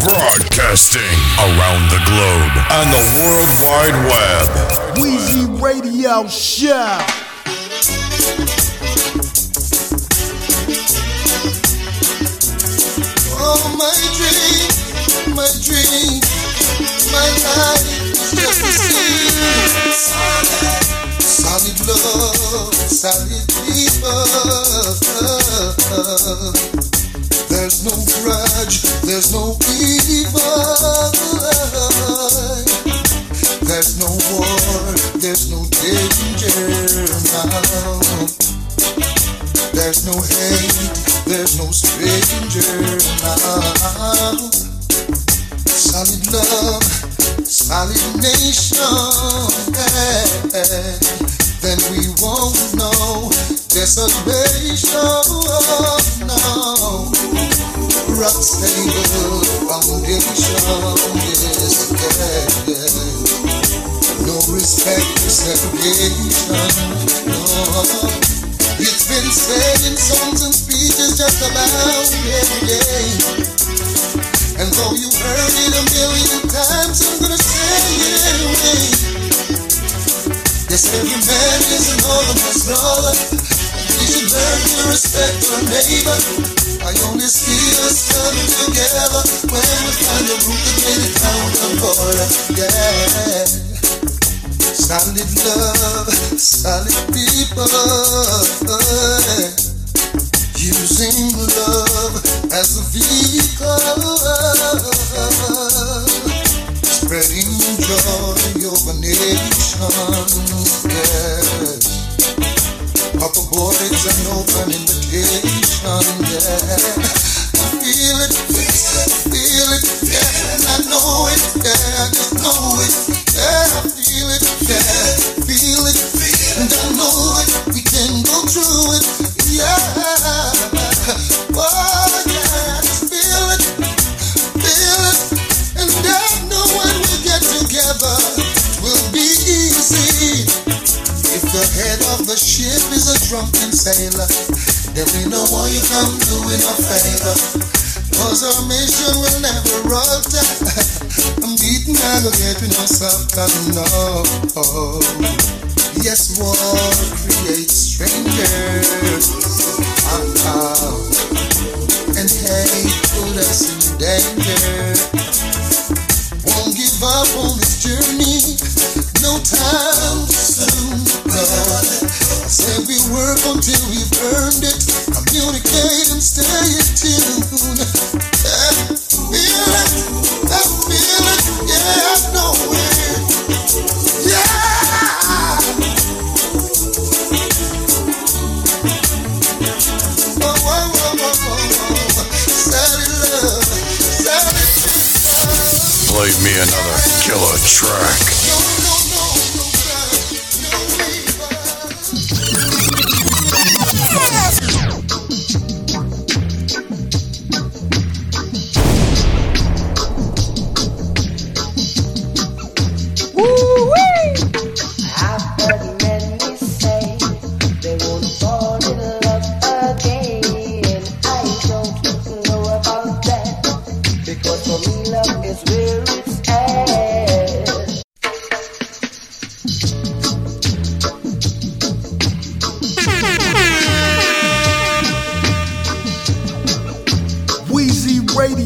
Broadcasting around the globe and the World Wide Web. Wheezy Radio Show. Oh, my dream, my dream, my life is just a seed. Solid love, solid people. There's no grudge, there's no evil. There's no war, there's no danger now. There's no hate, there's no stranger now. Solid love, solid nation. yeah. Then we won't know desolation. No, rock stable foundation. Yes, yeah, yeah. No respect for segregation. No. It's been said in songs and speeches just about every day. And though you heard it a million times, I'm gonna say it anyway. Yes, every man is an organized brother. We should learn to respect our neighbor. I only see us coming together when we find a root that made it down the border. Yeah. Solid love, solid people. Using love as a vehicle. Spreading joy over nations. Yes. Up aboard, it's an open invitation. Yeah. I feel it, feel it, yeah. And I know it, yeah. I just know it, yeah. I feel it, yeah. Feel it, feel it, and I know it. We can go through it, yeah. Sailor, then we know why you come doing a favor. Cause our mission will never alter. I'm beating aggregate with no subtitle, no. Yes, war creates strangers. Ah, and hate put us in danger. Until we've earned it. Communicate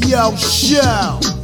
Radio Show.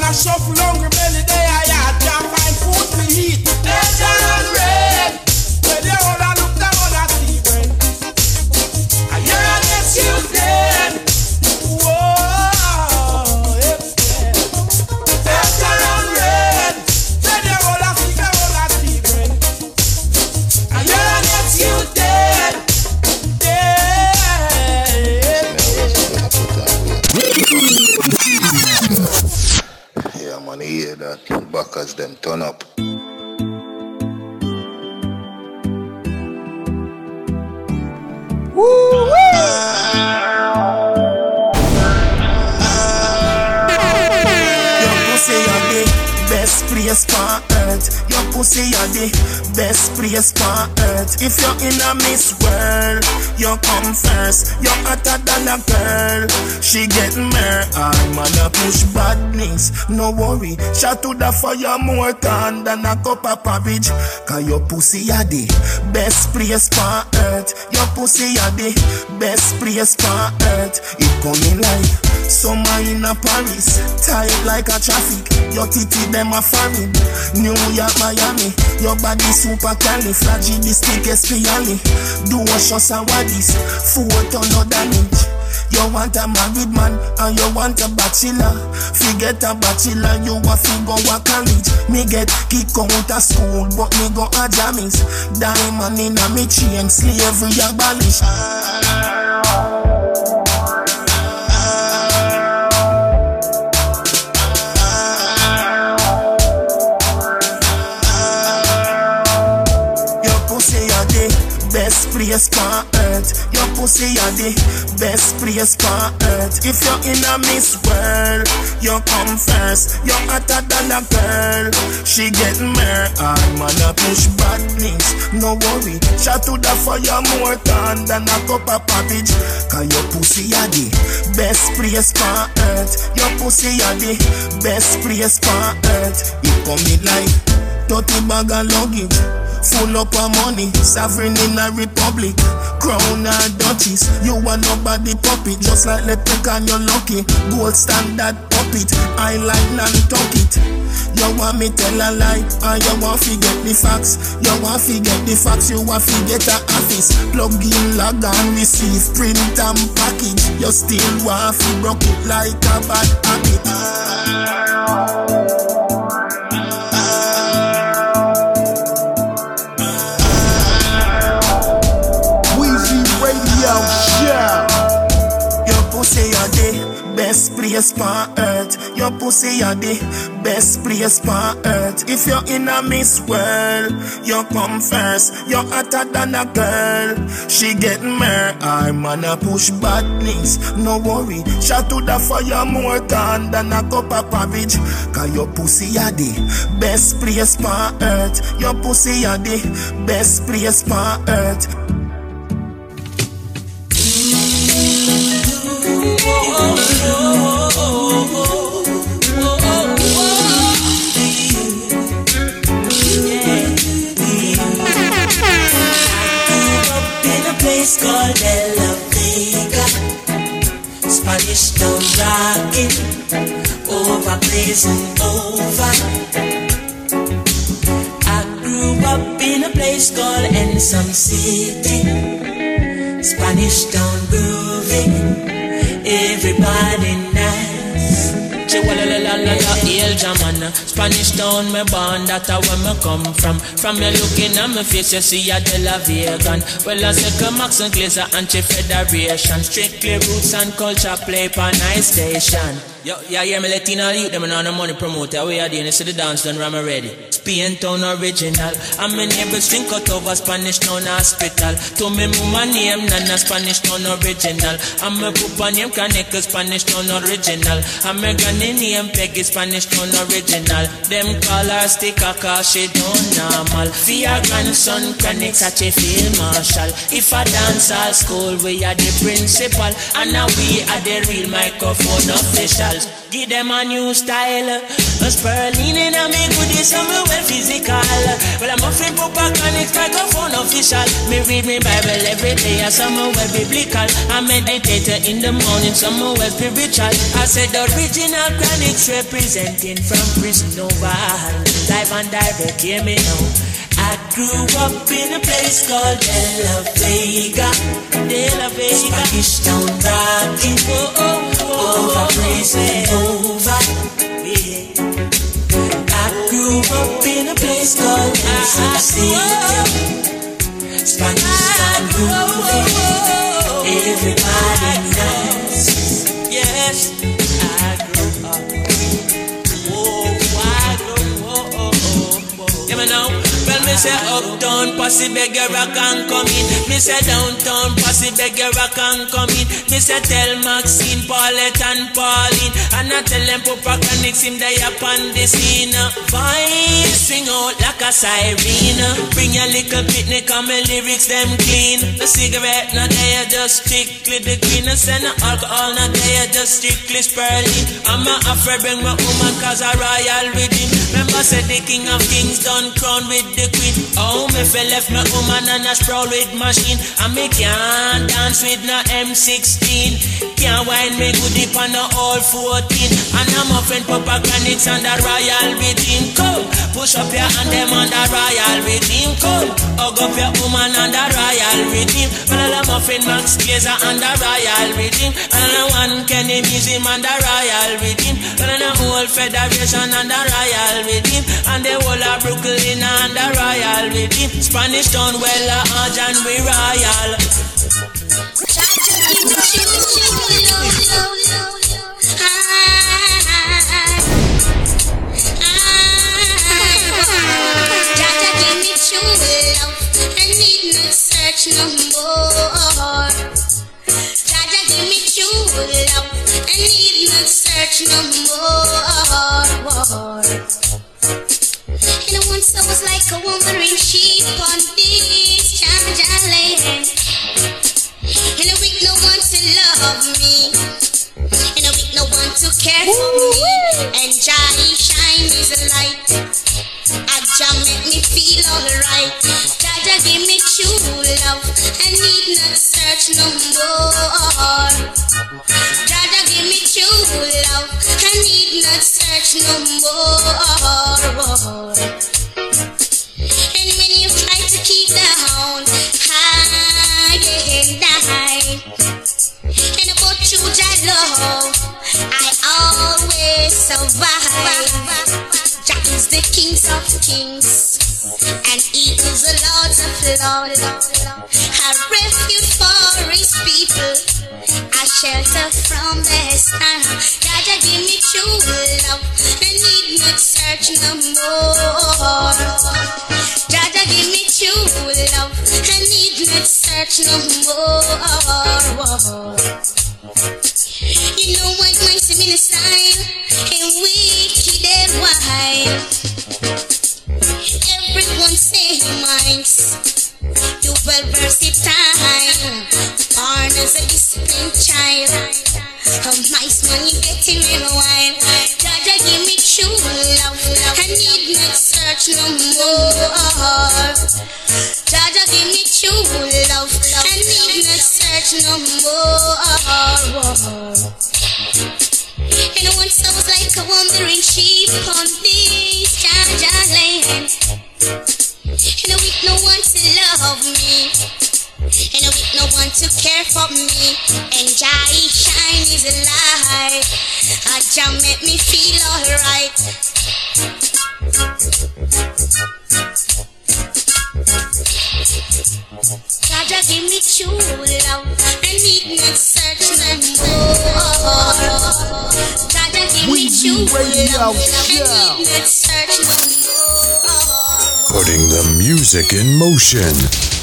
A hustle, man a shuffle hungry Miss World, you come first. You're hotter than a girl. She getting mer. I'm gonna push badness. No worry, shot to the fire more than than a cup of porridge. Cause your pussy are the best place on earth. Your pussy are the best place on earth. It coming like Summer in a Paris, tight like a traffic. Your titty them a foreign. New York, Miami. Your body super califragilistic, espially. Do a shots and four ton no damage. You want a married man and you want a bachelor. Forget a bachelor, you a go a college. Me get kick out of school, but me go a jammies. Diamond in a me chain, slavery abolish. Your pussy are the best place on earth. Your pussy are the best place on earth. If you're in a Miss World, you come first. You're hotter than a girl. She getting mer. I'm gonna push badness. No worry, shot to the fire more than than a cup of porridge. Cause your pussy are the best place on earth. Your pussy are the best place on earth. It coming like dirty bag of luggage. Full up of money, sovereign in a republic. Crown and duchess, you want nobody puppet. Just like leprechaun, you're lucky. Gold standard puppet, I like Nantucket. You want me tell a lie, and you want to get the facts. You want to get the facts, you want to get a office. Plug in, log and receive, print and package. You still want to rock it like a bad habit. Place on earth. Your pussy are the best place on earth. If you're in a Miss World, you come first. You're hotter than a girl. She get mer. I'm gonna push badness. No worry, shot to the fire more than than a cup of porridge. Cause your pussy are the best place on earth. Your pussy are the best place on earth. Ensom City. Spanish town grooving, everybody nice. El Jamana. Spanish town me born that a where me come from. From me looking at me face you see a De La Vegan. Well I come Max and Glazer anti-federation Strictly roots and culture play pa nice station Yo, yeah, hear me letting all youth them and all the money promoter. We are doing this to the dance done, ram ready. Spain town original. I'm in neighbor string cut over Spanish town hospital. To me mama name Nana Spanish town original. I'm a papa name Connect Spanish town original. I'm a granny name Peggy Spanish town original. Them call her sticker she don't normal. Your grandson Connect such a field marshal. If I dance all school, we are the principal. And now we are the real microphone officials. Give them a new style. A Sperling in a me goodie, so me well physical. Well, I'm offering Connect microphone official. Me read me Bible every day, and some well biblical. I meditate in the morning, some well spiritual. I said the original Chronics representing from prison over. Live and direct, hear me now. I grew up in a place called De La Vega. De La Vega. Spanish town rocking. Oh, oh, oh, over praise and over. Yeah. I grew up in a place called El Salcedo. Spanish town grooving. Everybody knows. Yes, I say uptown, posse beg your rock and come in. Me say downtown, posse beg your rock and come in. Me say tell Maxine, Paulette and Pauline. And I tell them Papa Connect him they up on the scene. Voice swing out like a siren. Bring your little picnic and my lyrics them clean. The cigarette, not there, just strictly the green. I send no alcohol, not there, just strictly spurling. I'm a afraid bring my woman cause I royal rhythm. Remember said the king of kings done crown with the queen. Oh, me fell left my woman and a sprawl with machine. And me can't dance with no M16. Can't wind me good deep on the all 14. And I'm a friend Papa Granix and the royal rhythm. Come, push up your hand them on the royal rhythm. Come, hug up your woman on the royal rhythm. Well, I'm a friend Max Glazer and the royal rhythm. And I one Kenny Museum and the royal rhythm. And the whole Federation and the royal rhythm. And the whole of Brooklyn and the royal rhythm. Spanish town, well, uh, and we royal. True love. I need not search no more. Give me true love. I need not search no more. And once I was like a wandering sheep on this land. And no one to love me. And a week no one to care for me. And Jah shine his light. Aja make me feel alright. Jaja give me true love. I need not search no more. Jaja give me true love. I need not search no more. And when you try to keep down, high and high. I always survive. Jah is the kings of kings, and he is the lords of lords. A refuge for his people, a shelter from the storm. Jaja give me true love, I need not search no more. Jaja give me true love, I need not search no more. You know what in a style and wicked and wild. Everyone say minds. You well versatile. Born as a disciplined child. Nice man you getting in a while. Jaja give me true love. I need not search no more. Jaja give me true love. I need not church no more. And once I was like a wandering sheep on this Jaja land. And I with no one to love me. And I with no one to care for me. And Jai shine is alive. Jah make me feel alright. just give me need not search more. Give we me need not search more. Putting the music in motion.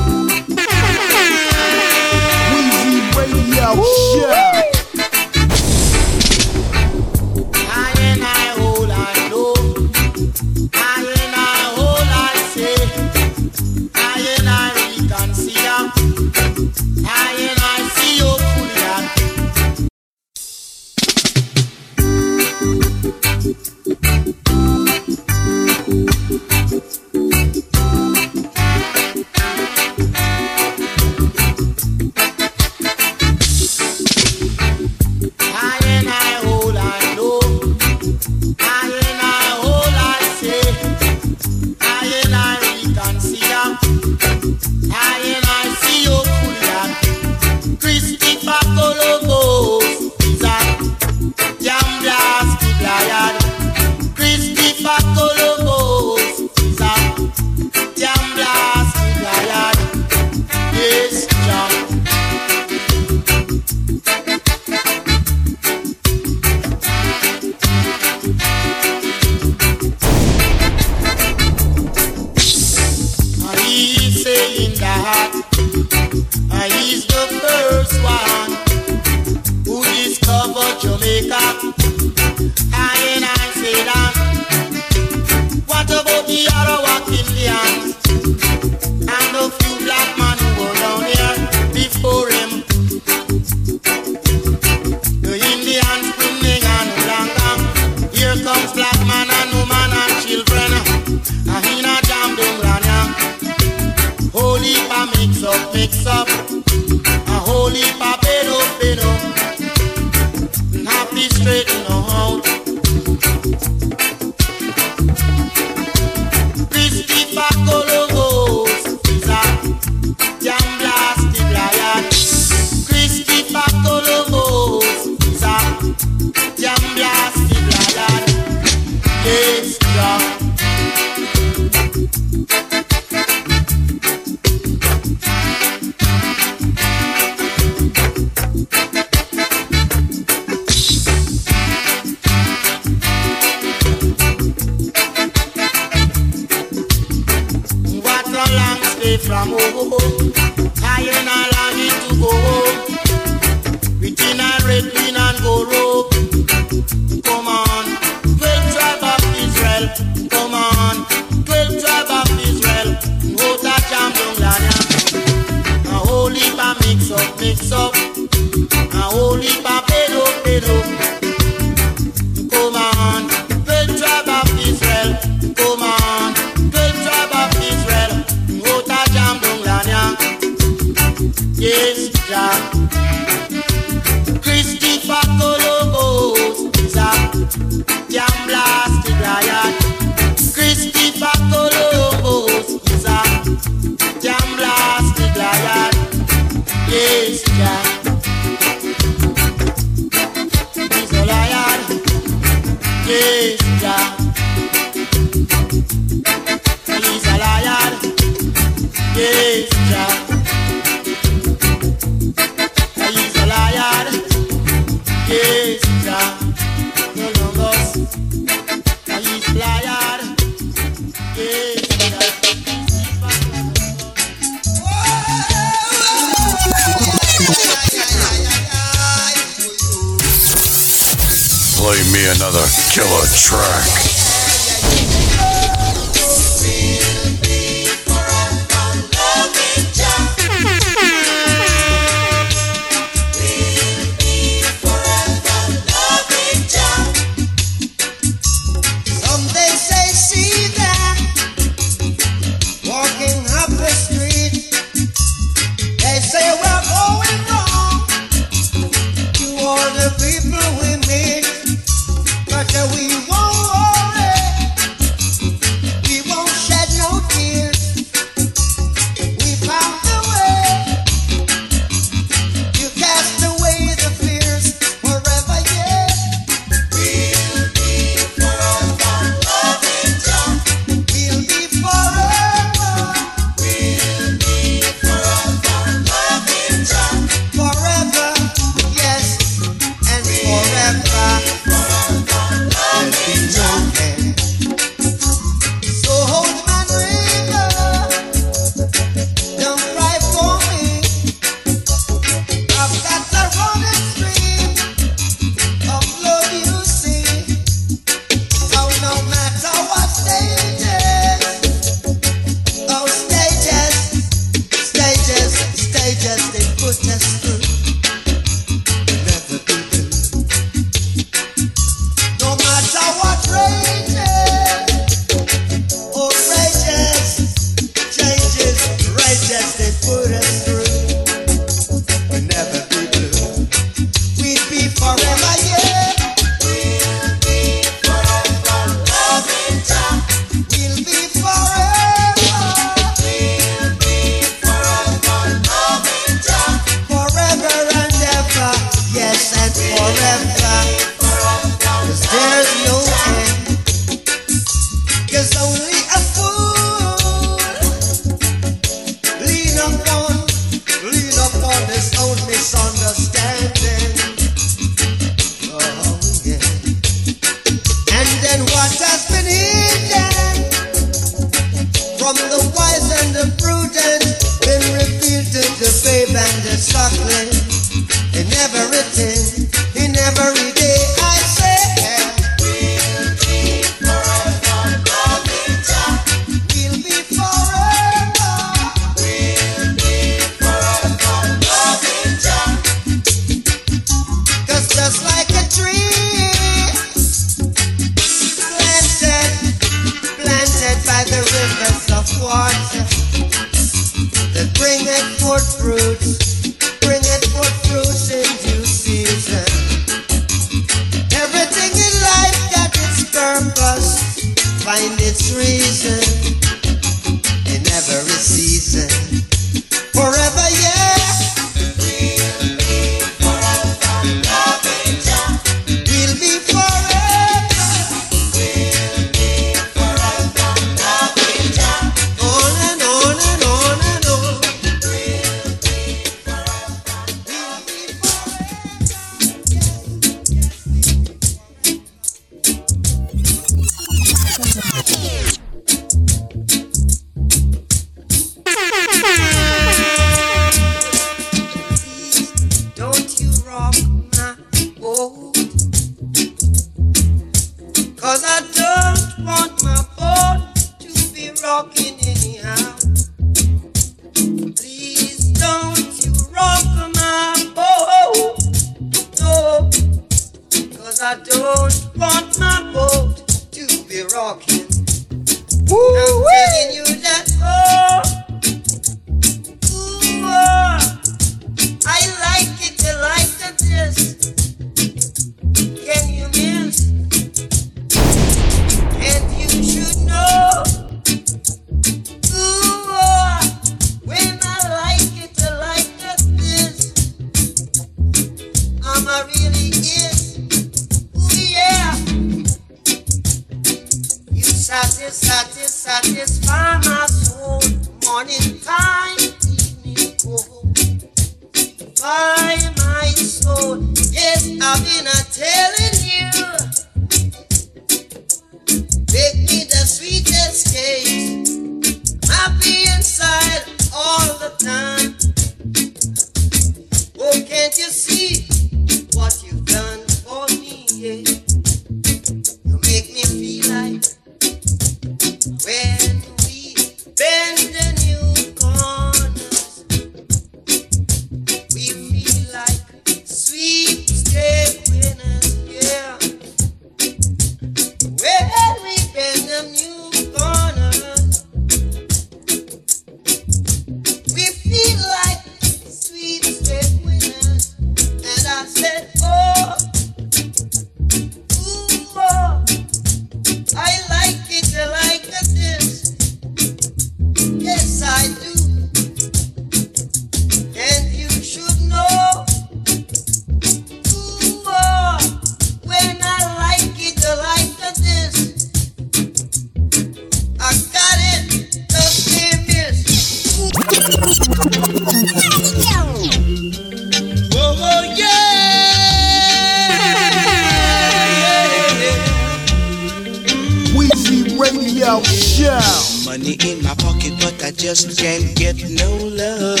Radio Show. Money in my pocket, but I just can't get no love.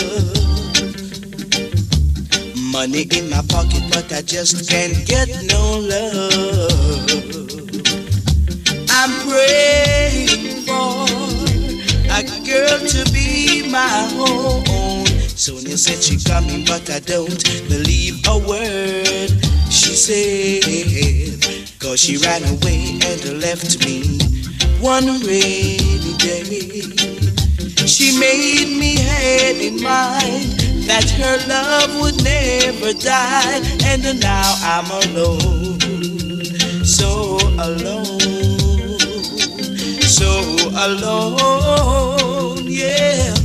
Money in my pocket, but I just can't get no love. I'm praying for a girl to be my own. Sonia said she coming, but I don't believe a word she said. Cause she ran away and left me one rainy day. She made me had in mind that her love would never die, and now I'm alone, so alone, so alone, yeah.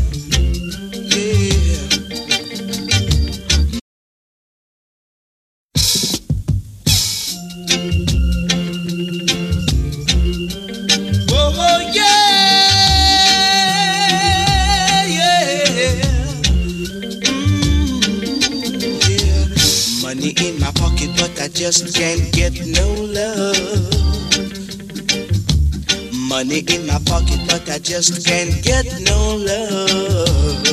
Just can't get no love. Money in my pocket, but I just can't get no love.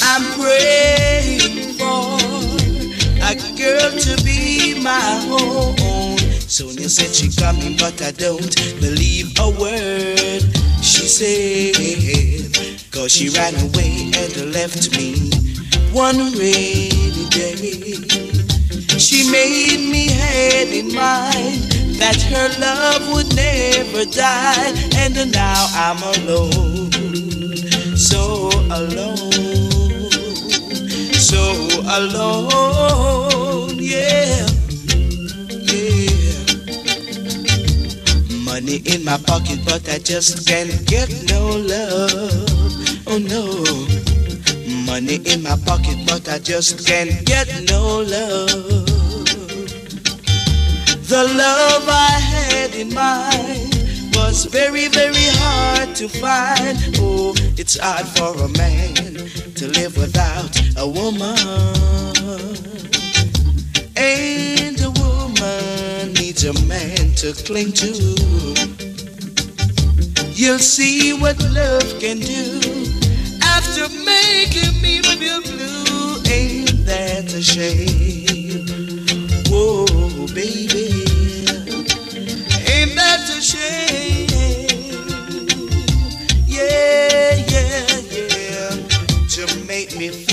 I'm praying for a girl to be my own. Sonia said she coming, but I don't believe a word she said. Cause she ran away and left me one rainy day. She made me had in mind that her love would never die, and now I'm alone, so alone, so alone, yeah, yeah. Money in my pocket, but I just can't get no love, oh no. Money in my pocket, but I just can't get no love. The love I had in mind was very, very hard to find. Oh, it's hard for a man to live without a woman. And a woman needs a man to cling to. You'll see what love can do after making me feel blue. Ain't that a shame? Whoa, baby, ain't that a shame? Yeah, yeah, yeah, to make me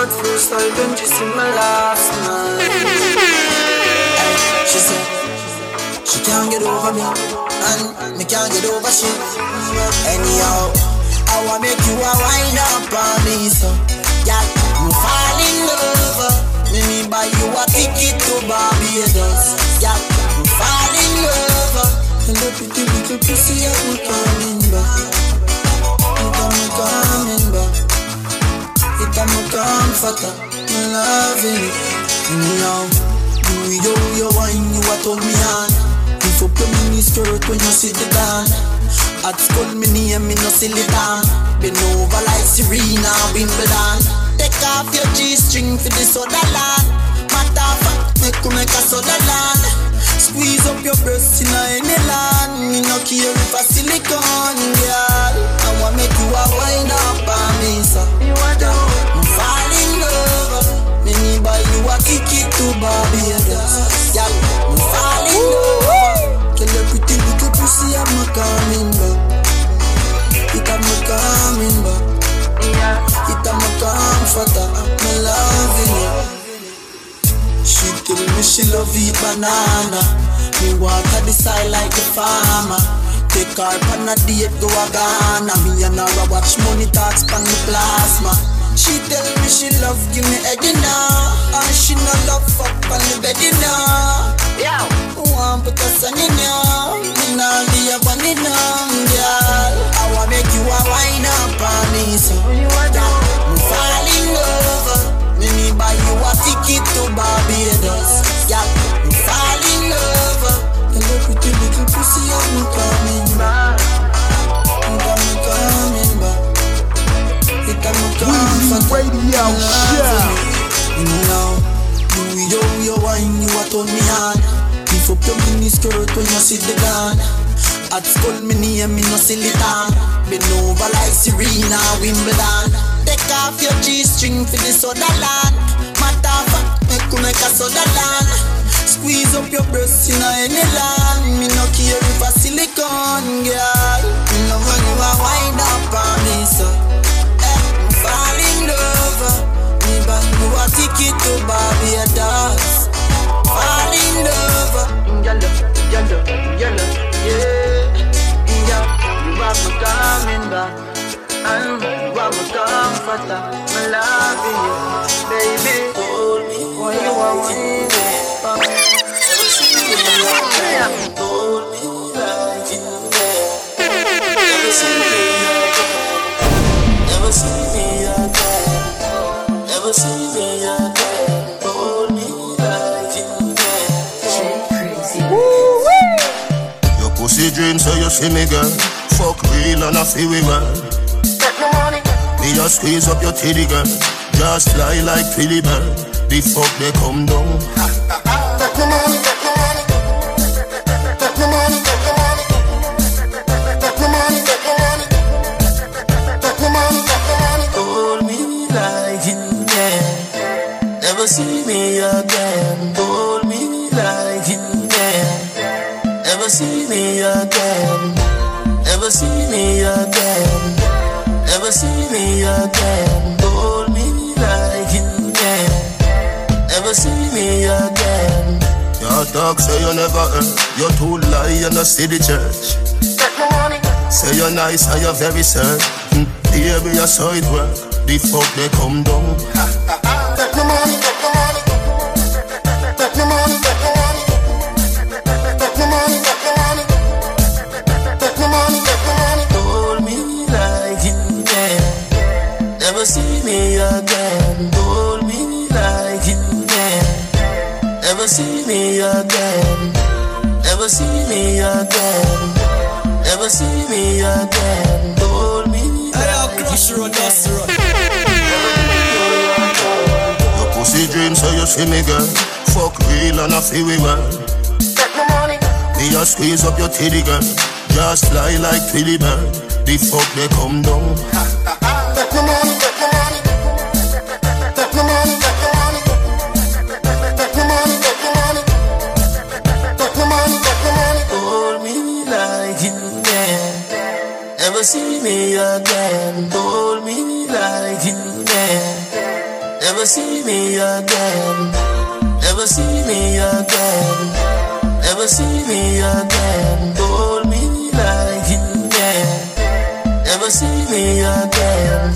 what sight when she see my last night. She said she can't get over me, and me can't get over she. Anyhow, I wanna make you a wine up on me, so yeah, you fine. lover. Me me buy you a ticket to Barbados. Yeah, I'm falling lover. Hello, pretty little pussy, I'm coming back. It am coming back. Comforter. My loving. Now, do yo yo wine you a told me on. If up your skirt when you sit it down. At school me name me no silly down. Been over like Serena Wimbledon. Take off your G-string for the soda land. Matter of fact, make you make a soda land. Squeeze up your breast in any land. Me no care if a silicone girl. I want make you a wine up on me, so. You want to? You a ticket to Barbados. Yeah, I'm falling love. Tell your pretty little pussy I'm a coming back. It I'm a coming back. It I'm a comforter. Me loving it. She tell me she love eat banana. Me water the side like the farmer. Take her on a date go a Ghana. Me and her a watch money talks pan the plasma. She tell me she love give me egg now. And she no love fuck on the bed now. Yeah. One put us on in now. Me nah be a bunny now, girl. I wanna make you a wine up on me, so. I'm falling love. Me me buy you a ticket to Barbados. Yeah, I'm falling love. Hello, pretty little pussy, I'm coming back. Coming Radio Show. Now, you yo yo wine, you a turn me on. Lift up your mini skirt when you sit the gun. At school, me name me no silly town. Been over like Serena Wimbledon. Take off your G-string for the soda land. Matter of fact, make you make a soda land. Squeeze up your breast in any land. Me no care if a silicone girl. Me love when you a wind up on me, so. Me you a ticket to Barbados. Falling love. Yellow, yellow, yellow, yeah. Yeah, you are my coming back. And you are my comforter. My loving you, baby. Hold me. Why you are whining? Dream so you see me girl. Fuck real and I feel we man. Me just squeeze up your titty girl. Just fly like Philly bird The fuck they come down Dog say you never earn You too lie and I see the church. Say you're nice and you're very certain. Baby, I saw it work The fuck they come down dream so you see me girl. Fuck real and I feel we man Me just squeeze up your titty girl. Just fly like Philly bird. The fuck they come down. Hold me like you yeah. Never see me again. Hold me like you yeah. Never see me again. Never see me again. Never see me again. Hold me like you can. Never see me again.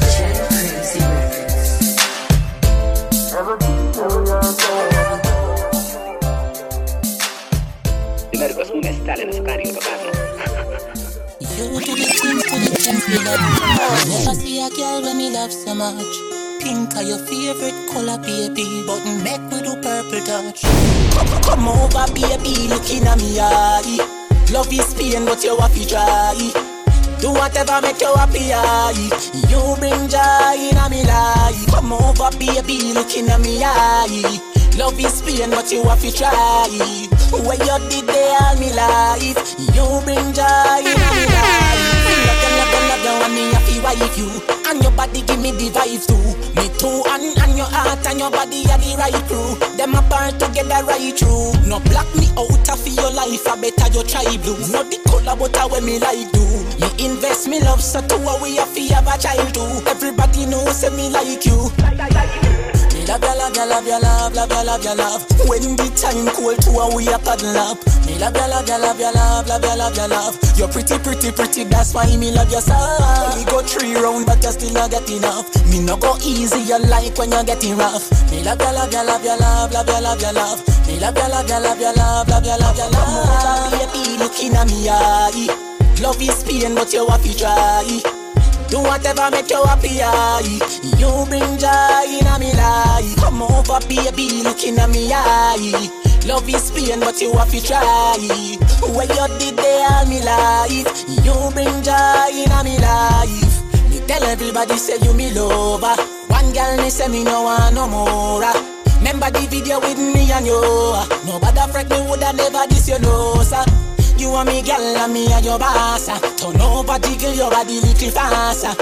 Primer Cosmuna está en escenario tocando. You do the things, do the things we love. Never see a girl when we love so much. Pink are your favorite color, baby, but make we do purple touch. Come, come over, baby, looking at me eye. Love is pain, but you happy dry. Do whatever make you happy, aye. You bring joy in me life. Come over, baby, looking at me eye. Love is pain, but you have to try. Where you did they all me life. You bring joy in me life. You, and me happy wife you. And your body give me the vibes too. Me too, and, and your heart and your body are the right crew. Them apart together right through. No block me out of your life, I better you try blue. No the color, but I when me like do. Me invest me love, so to a we have to have a child too. Everybody knows say me like you. Love ya, love ya, love ya, love, love ya, love ya, love. When the time cold to a we a paddle up. Me love ya, love ya, love ya, love, love ya, love ya, love. You're pretty, pretty, pretty, that's why me love you so. We go three round, but you still not get enough. Me no go easy, you like when you're getting rough. Me love ya, love ya, love ya, love, love ya, love ya, love. Me love ya, love ya, love ya, love, love ya, love ya, love. Baby, looking at me eye. Love is pain, but you have to try. Do whatever make you happy, aye. You bring joy in a me life. Come over, baby, looking at me eye. Love is pain, but you have to try. Where you did they all me life. You bring joy in a me life. Me tell everybody say you me lover. One girl me say me no want no more. Remember the video with me and you. Nobody fret me woulda never this you know, sir. You and me girl and me and your boss. Turn over jiggle your body little faster.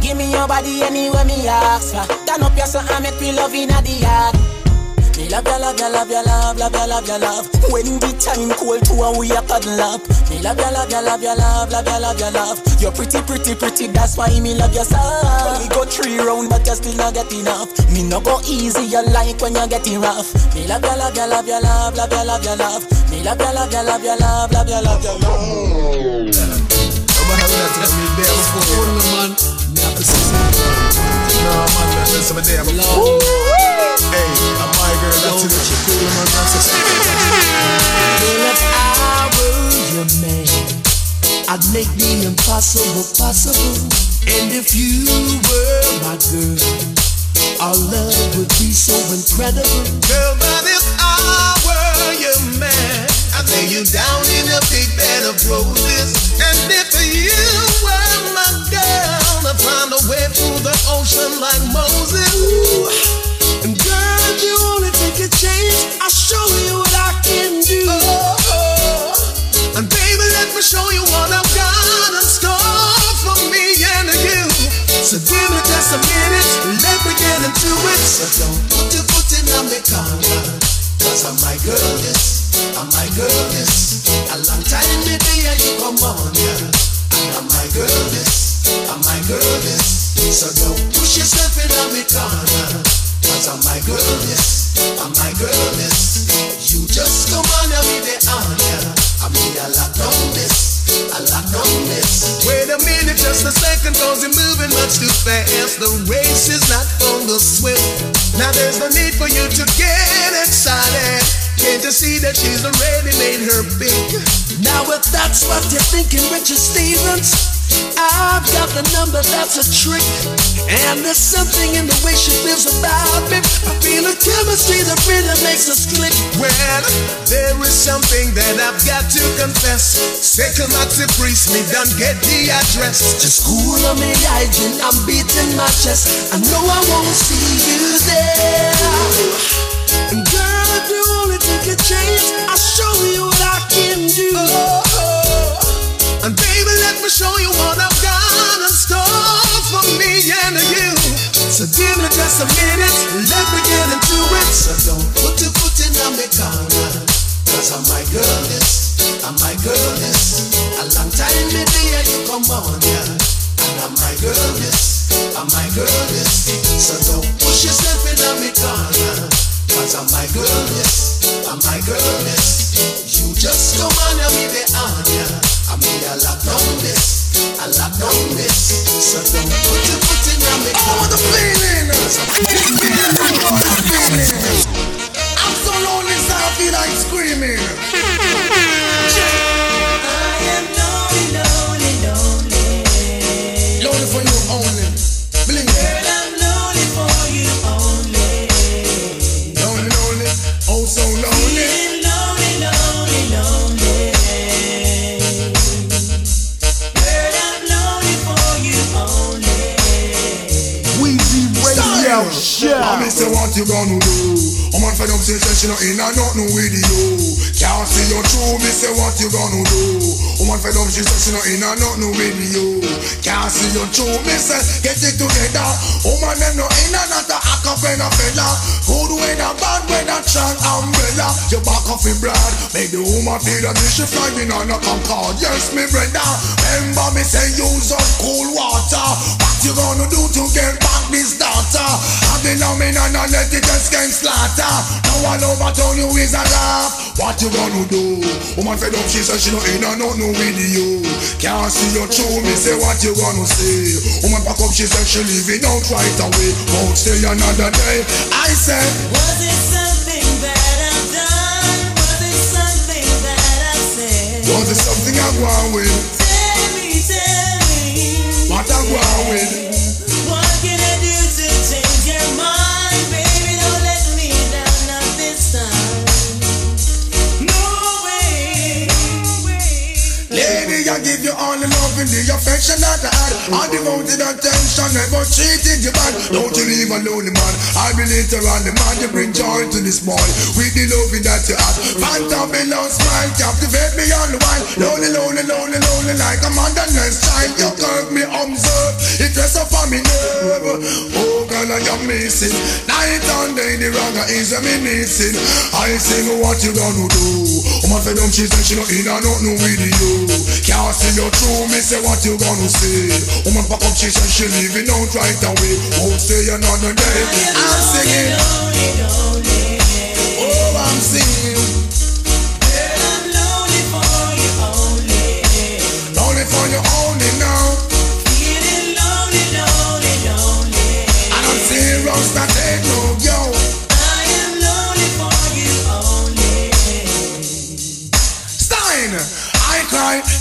Give me your body anywhere me ask for. Turn up your son and make me love in the yard Me love ya, love ya, love ya, love, love ya, love ya, love When the time cold to a we a paddle up Me love ya, love ya, love ya, love, love ya, love ya, love You're pretty, pretty, pretty, that's why me love you so We go three round but you still not get enough Me no go easy, you like when you're getting rough Me love ya, love ya, love ya, love, love ya, love ya, love Me love ya, love ya, love ya, love, love ya, love ya, love Nobody have that to me there before. Only man, me have to say something. No man, me have to say me there. Hey, I'm my girl, that's it. Cool man, that's it. Well, if I were your man, I'd make the impossible possible. And if you were my girl, our love would be so incredible. Girl, but if I were your man, I'd lay you down in a big bed of roses. And if you were my girl, the like Moses. And girl, if you wanna take a chance, I'll show you what I can do. And baby, let me show you what I've got in store for me and you. So give me just a minute, let me get into it. So don't put your foot in on me. Cause I'm my girl, yes. I'm my girl, yes. A long time maybe and you come on, yeah. I'm my girl, yes. I'm my girl, yes. So don't push yourself in on me corner. Cause I'm my girl, yes. I'm my girl, yes. You just come on and be the honor. I mean, I lock down this. I lock down this. Wait a minute, just a second, cause you're moving much too fast. The race is not for the swift. Now there's no need for you to get excited. Can't you see that she's already made her big? Now if that's what you're thinking, Richard Stevens, I've got the number that's a trick. And there's something in the way she feels about me. I feel a chemistry that really makes us click. Well, there is something that I've got to confess. Second Maxi Priest, me don't get the address. Just cool on me, hygiene, I'm beating my chest. I know I won't see you there. And girl, if you only take a chance, I'll show you what I can do. And baby, let me show you what I've got in store for me and you. So give me just a minute, let me get into it. So don't put your foot in I'm my girl. I'm my girl. A long time you come on. And I'm. I'm. So don't push yourself in I'm. I'm. You just come on and be the honor. I mean, I lock down this. I lock down this. So don't put your foot in on corner. Oh, the feeling! I'm so lonely, so I feel like screaming. In a nothing with you. Can't see your true, me say, what you gonna do? Woman fed up, she say, she not in a nothing with you. Can't see your true, me say, get it together. Woman them no in a not a acapella fella. Good weather, bad weather, strong umbrella. You back off in blood, make the woman feel that she flying on a Concorde. Yes, me brother. Remember me say use up cool water. What you gonna do to get back this daughter? Have the loving and let it just get slaughter. Now all over town you is a laugh. What you gonna do? Woman fed up, she said she no in a no no you. Can't see your true, me say what you gonna say. Woman pack up, she said she leaving out right away. Won't stay another day. I said, Was it something that I've done? Was it something that I said? was it something I want with? Tell me, tell me. What I want with? Affection that I had. All devoted attention, never treated you bad. Don't you leave a lonely man. I be later on the man, you bring joy to this boy. With the loving that you have. Fantabulous smile, captivate me on the wine. Lonely, lonely, lonely, lonely, like a motherless child. You curve me, observe. It rests upon me nerve. Oh, girl, I am missing. Night and ragga is a missing. I sing, what you gonna do? Oh, my fed up, she said she not in a nothing with you. Can't see your true, me say what you gonna say. Woman pack up, she said she leaving out right away. Oh, Won't stay another day. I'm singing. Oh, I'm singing.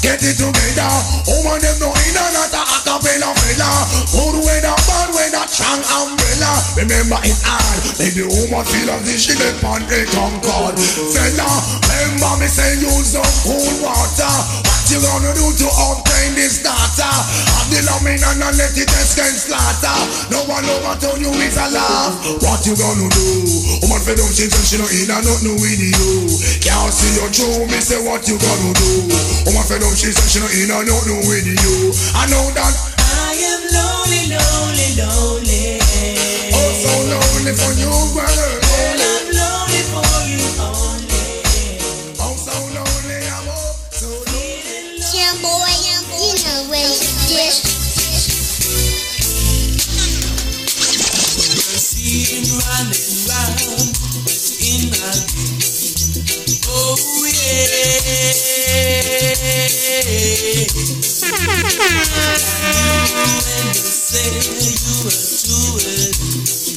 Get it together. Woman, them no in and not a acapella fella. Good weather, bad weather, strong umbrella. Remember it's hard, the woman feel as if she get on a Concorde. Fella, remember me say use up cool water. What you gonna do to obtain this data? Have the loving and not let it escape slaughter. No one over told you it's a laugh. What you gonna do? Woman fed up, she said she in and nothing with you. Can't see your true, me say what you gonna do? Woman fed up, she said she in and nothing with you. I know that. I am lonely, lonely, lonely. So lonely for you, girl. Girl, I'm lonely for you only. Oh, so lonely, I'm oh, so lonely. Young boy, you know what it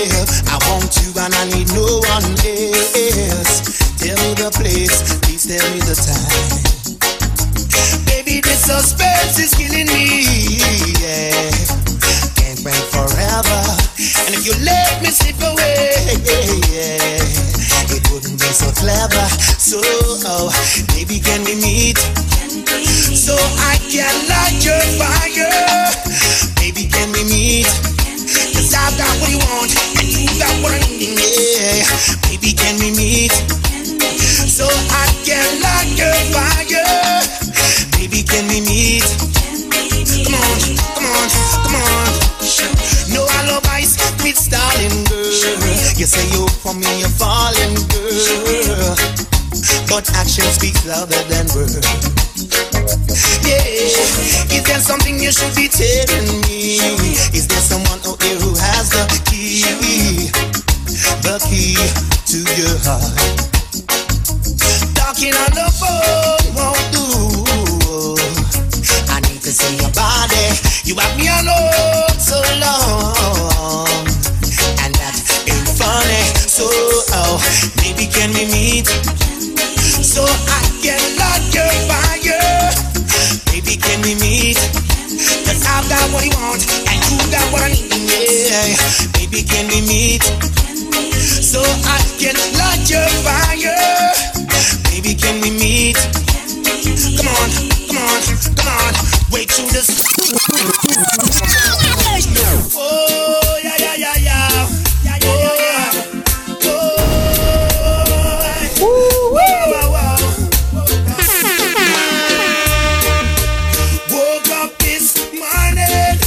myself. I want you and I need no one else. Tell me the place, please tell me the time. Baby, the suspense is killing me. Yeah. Can't wait forever. And if you let me slip away, yeah, it wouldn't be so clever. So, oh, baby, can we meet? So I can light your We meet? So I can light your fire. Baby, can we meet? Come on, come on, come on. No alibis with stalling, girl. You say you for me, you're falling, girl. But action speaks louder than words. Yeah, is there something you should be telling me? Is there someone out there who has the key? The key to your heart. Talking on the phone won't do. I need to see your body. You have me alone so long, and that ain't funny. So, oh, maybe can we meet? So I can light your fire. Baby, can we meet? Cause I've got what you want, and you got what I need. Yeah, baby, can we meet? So I can light your fire. Baby, can we meet? Come on, come on, come on. Wait through the. Oh, yeah, yeah, yeah, yeah. Oh. Woke up this morning,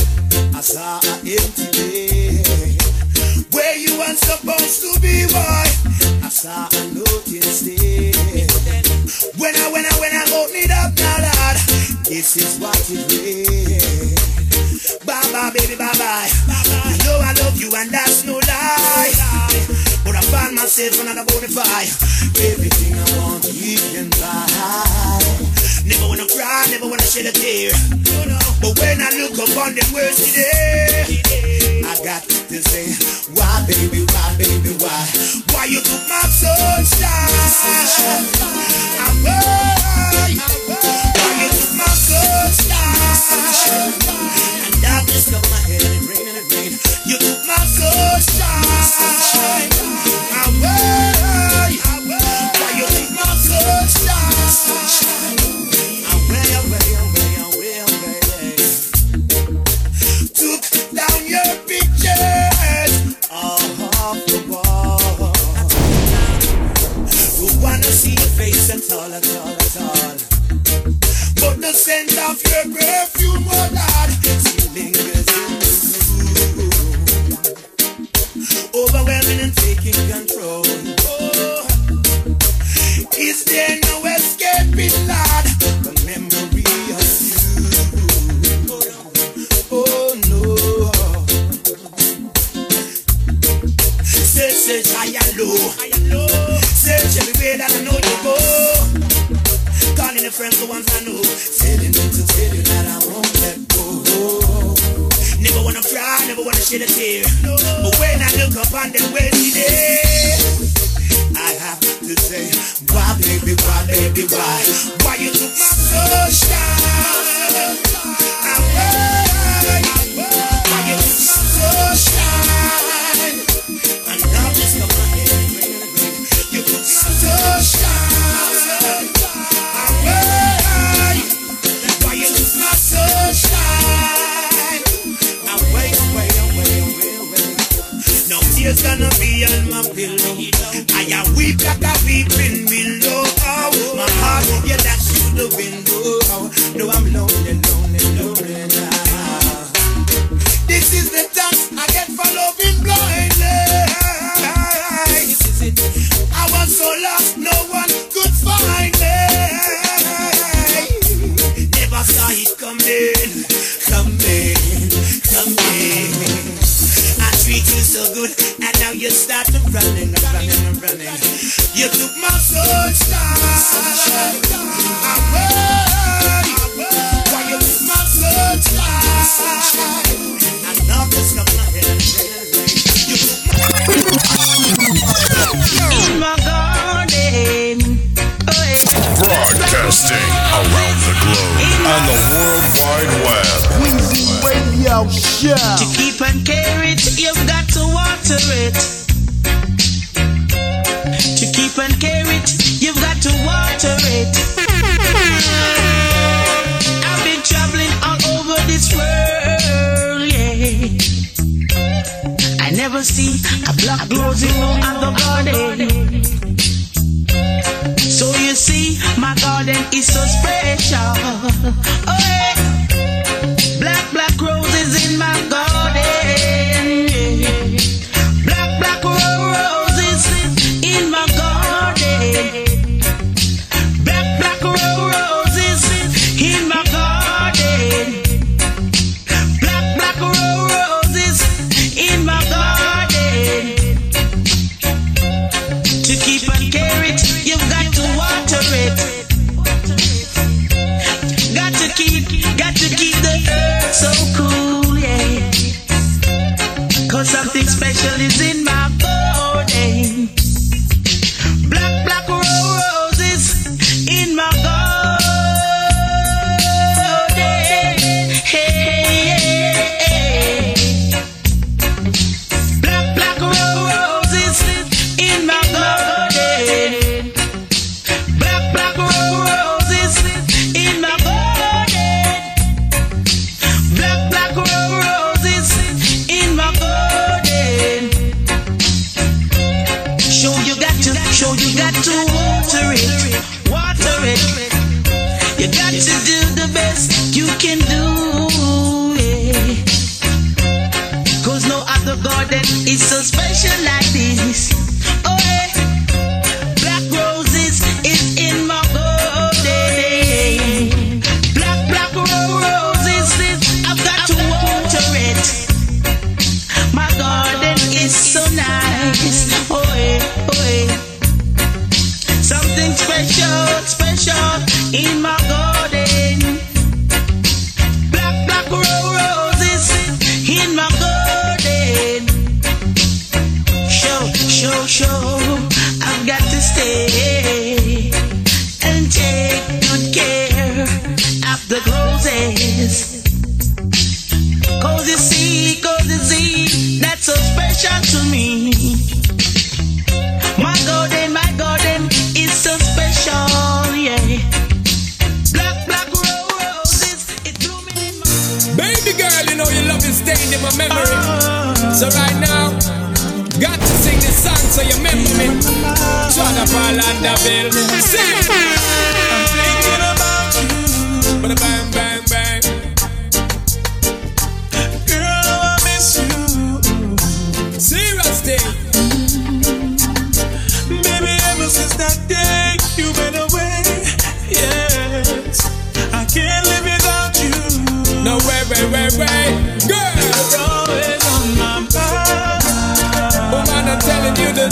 I saw I said when I bonify. Everything I want, you can buy. Never wanna cry, never wanna shed a tear. But when I look upon the mercy there, I got to say, why, baby, why, baby, why? Why you took my sunshine? I'm right. Why you took my sunshine? And darkness covered my head and it rained and it rained. You took my sunshine. all, at all, at all. But the scent of your perfume, oh Lord, still lingers in the room. Overwhelming and taking control. friends, the ones I know. Telling them to tell you that I won't let go. Never wanna cry, never wanna shed a tear. No. But when I look up on when he there, I have to say, why, baby, why, baby, why? Why you took my sunshine? So right now, got to sing this song so you remember me. John Paul and the Bill. Sing. I'm thinking about you. But bam bam.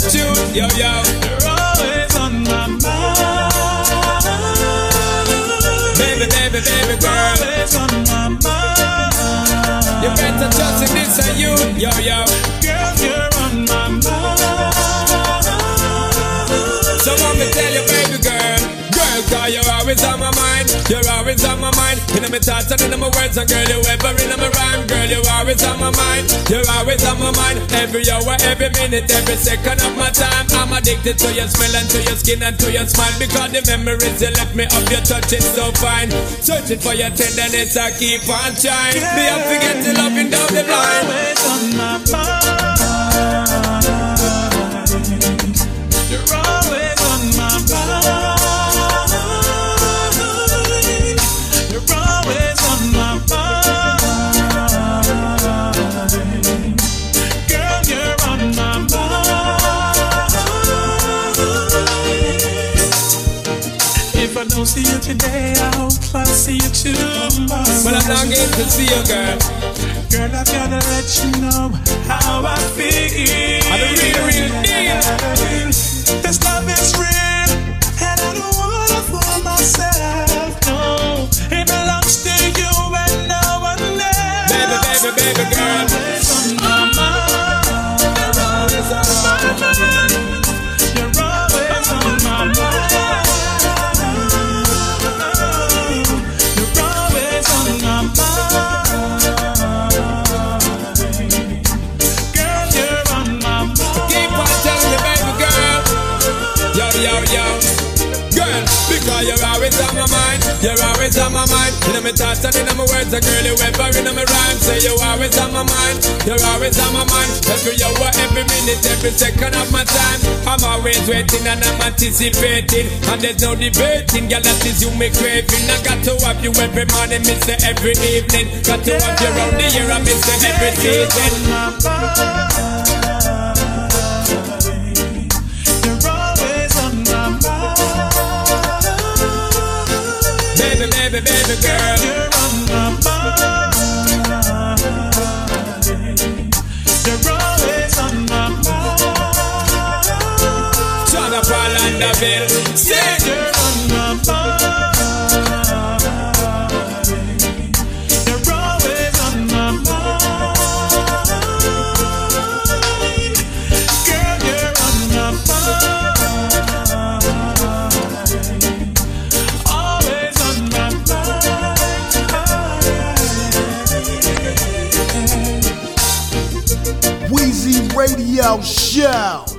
Telling you the truth. Yo, yo. You're always on my mind. Baby, baby, baby, girl. Always on my mind. You better trust in this and you. Yo, yo. You're always on my mind. You're always on my mind. In my thoughts and in my words, and girl, you ever in my rhyme. Girl, you're always on my mind. You're always on my mind. Every hour, every minute, every second of my time. I'm addicted to your smell and to your skin and to your smile. Because the memories you left me of your touch is so fine. Searching for your tenderness, I keep on trying. Me to get the loving down the line. Always on my mind. I'm longing to see you, girl. Girl, I gotta let you know you're always on my mind. You're always on my mind. In my thoughts and in my words, a girl, you ever in my rhyme. Say you're always on my mind. You're always on my mind. Every hour, every minute, every second of my time. I'm always waiting and I'm anticipating. And there's no debating. Girl, that is you me craving. I got to have you every morning, you every evening. Got to have you around the year, I miss you every season. Baby, baby, girl. You're on my mind. You're always on my mind. John of Palandaville. Yeah, Wheezy Show.